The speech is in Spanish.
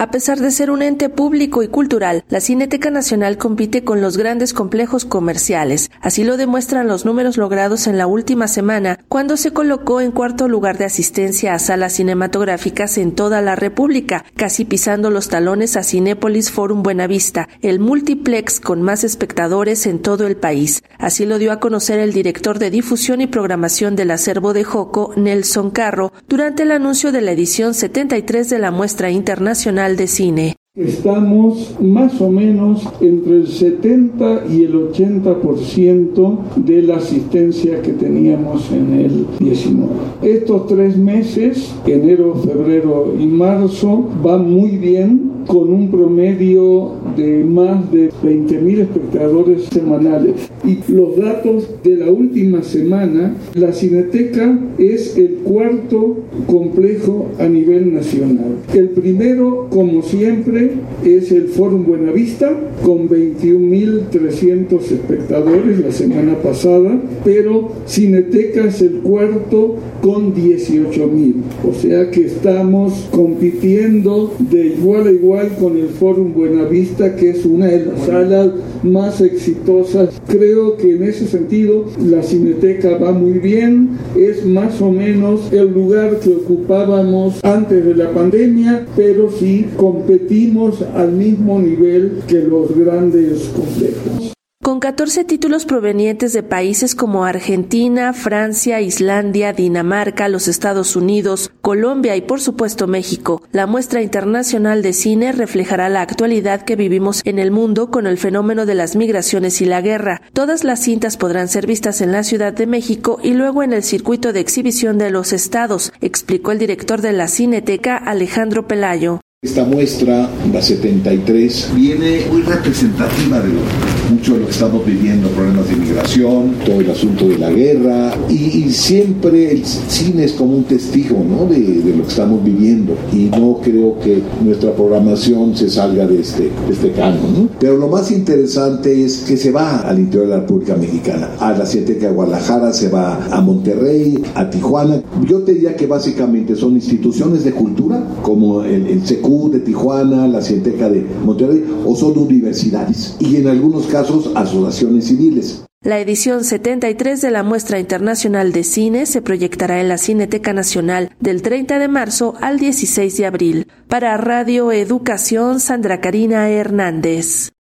A pesar de ser un ente público y cultural, la Cineteca Nacional compite con los grandes complejos comerciales. Así lo demuestran los números logrados en la última semana, cuando se colocó en cuarto lugar de asistencia a salas cinematográficas en toda la República, casi pisando los talones a Cinépolis Forum Buenavista, el multiplex con más espectadores en todo el país. Así lo dio a conocer el director de difusión y programación del acervo de Joco, Nelson Carro, durante el anuncio de la edición 73 de la muestra internacional de Cine. Estamos más o menos entre el 70 y el 80% de la asistencia que teníamos en el 19. Estos tres meses, enero, febrero y marzo, van muy bien con un promedio de más de 20.000 espectadores semanales. Y los datos de la última semana, la Cineteca es el cuarto complejo a nivel nacional. El primero, como siempre, es el Fórum Buenavista con 21.300 espectadores la semana pasada, pero Cineteca es el cuarto con 18.000. O sea que estamos compitiendo de igual a igual con el Fórum Buenavista, que es una de las salas más exitosas. Creo que en ese sentido la Cineteca va muy bien, es más o menos el lugar que ocupábamos antes de la pandemia, pero sí competimos al mismo nivel que los grandes complejos. Con 14 títulos provenientes de países como Argentina, Francia, Islandia, Dinamarca, los Estados Unidos, Colombia y por supuesto México, la muestra internacional de cine reflejará la actualidad que vivimos en el mundo con el fenómeno de las migraciones y la guerra. Todas las cintas podrán ser vistas en la Ciudad de México y luego en el circuito de exhibición de los estados, explicó el director de la Cineteca Alejandro Pelayo. Esta muestra, la 73, viene muy representativa de mucho de lo que estamos viviendo, problemas de inmigración, todo el asunto de la guerra, y, siempre el cine es como un testigo ¿no? de, lo que estamos viviendo, y no creo que nuestra programación se salga de este, de este canon. ¿no? Pero lo más interesante es que se va al interior de la República Mexicana, a la Cineteca de Guadalajara, se va a Monterrey, a Tijuana. Yo te diría que básicamente son instituciones de cultura, como el, el de Tijuana, la Cienteca de Monterrey, o son universidades y en algunos casos asociaciones civiles. La edición 73 de la Muestra Internacional de Cine se proyectará en la Cineteca Nacional del 30 de marzo al 16 de abril. Para Radio Educación, Sandra Karina Hernández.